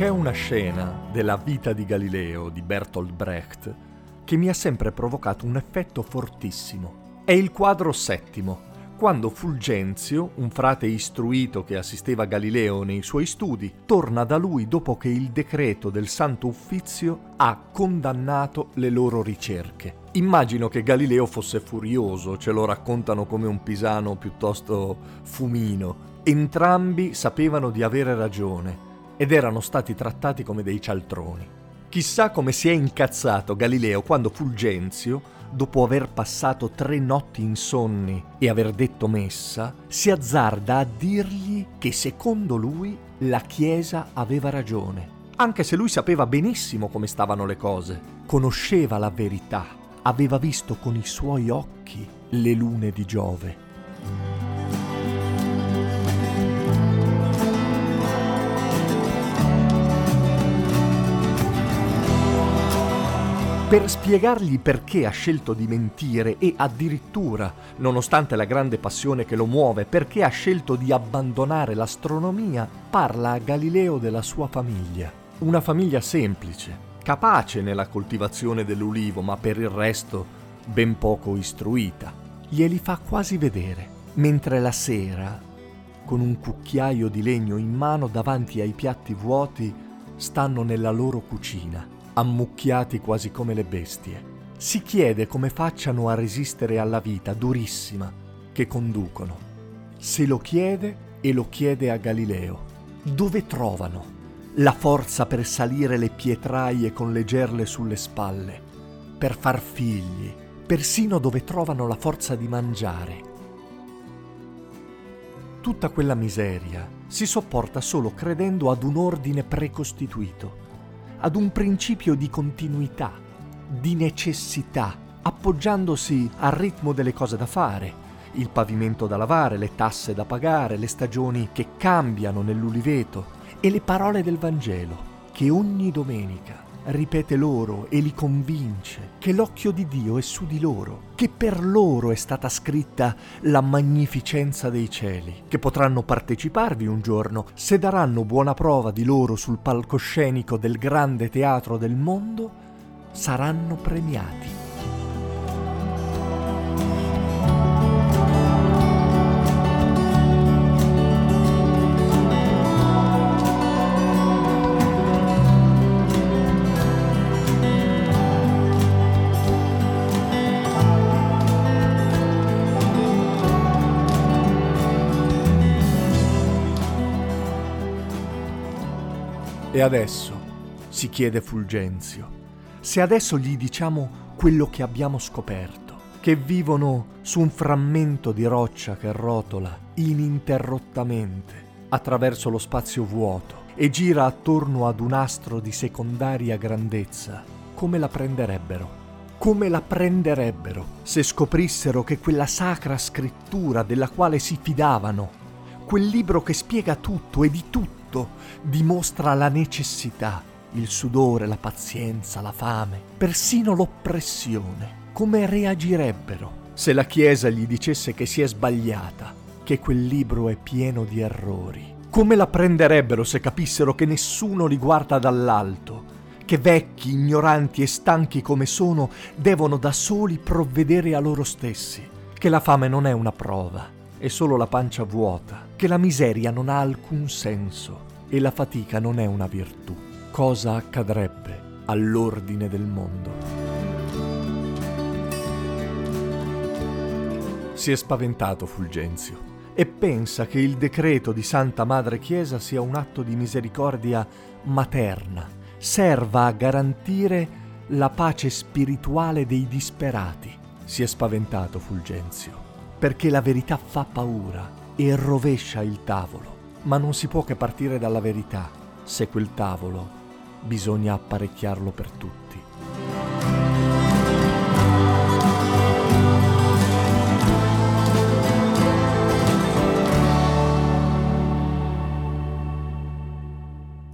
C'è una scena della vita di Galileo di Bertolt Brecht che mi ha sempre provocato un effetto fortissimo. È il quadro settimo, quando Fulgenzio, un frate istruito che assisteva Galileo nei suoi studi, torna da lui dopo che il decreto del Santo Uffizio ha condannato le loro ricerche. Immagino che Galileo fosse furioso, ce lo raccontano come un pisano piuttosto fumino. Entrambi sapevano di avere ragione ed erano stati trattati come dei cialtroni. Chissà come si è incazzato Galileo quando Fulgenzio, dopo aver passato tre notti insonni e aver detto messa, si azzarda a dirgli che secondo lui la Chiesa aveva ragione, anche se lui sapeva benissimo come stavano le cose, conosceva la verità, aveva visto con i suoi occhi le lune di Giove. Per spiegargli perché ha scelto di mentire e addirittura, nonostante la grande passione che lo muove, perché ha scelto di abbandonare l'astronomia, parla a Galileo della sua famiglia. Una famiglia semplice, capace nella coltivazione dell'ulivo, ma per il resto ben poco istruita. Glieli fa quasi vedere, mentre la sera, con un cucchiaio di legno in mano davanti ai piatti vuoti, stanno nella loro cucina ammucchiati quasi come le bestie. Si chiede come facciano a resistere alla vita durissima che conducono. Se lo chiede e lo chiede a Galileo. Dove trovano la forza per salire le pietraie con le gerle sulle spalle, per far figli, persino dove trovano la forza di mangiare. Tutta quella miseria si sopporta solo credendo ad un ordine precostituito ad un principio di continuità, di necessità, appoggiandosi al ritmo delle cose da fare, il pavimento da lavare, le tasse da pagare, le stagioni che cambiano nell'uliveto e le parole del Vangelo che ogni domenica ripete loro e li convince che l'occhio di Dio è su di loro, che per loro è stata scritta la magnificenza dei cieli, che potranno parteciparvi un giorno se daranno buona prova di loro sul palcoscenico del grande teatro del mondo, saranno premiati. E adesso, si chiede Fulgenzio, se adesso gli diciamo quello che abbiamo scoperto, che vivono su un frammento di roccia che rotola ininterrottamente attraverso lo spazio vuoto e gira attorno ad un astro di secondaria grandezza, come la prenderebbero? Come la prenderebbero se scoprissero che quella sacra scrittura della quale si fidavano, quel libro che spiega tutto e di tutto, tutto dimostra la necessità, il sudore, la pazienza, la fame, persino l'oppressione. Come reagirebbero se la Chiesa gli dicesse che si è sbagliata, che quel libro è pieno di errori? Come la prenderebbero se capissero che nessuno li guarda dall'alto, che vecchi, ignoranti e stanchi come sono devono da soli provvedere a loro stessi, che la fame non è una prova, è solo la pancia vuota, che la miseria non ha alcun senso e la fatica non è una virtù. Cosa accadrebbe all'ordine del mondo? Si è spaventato Fulgenzio e pensa che il decreto di Santa Madre Chiesa sia un atto di misericordia materna, serva a garantire la pace spirituale dei disperati si è spaventato Fulgenzio, perché la verità fa paura e rovescia il tavolo, ma non si può che partire dalla verità se quel tavolo bisogna apparecchiarlo per tutti.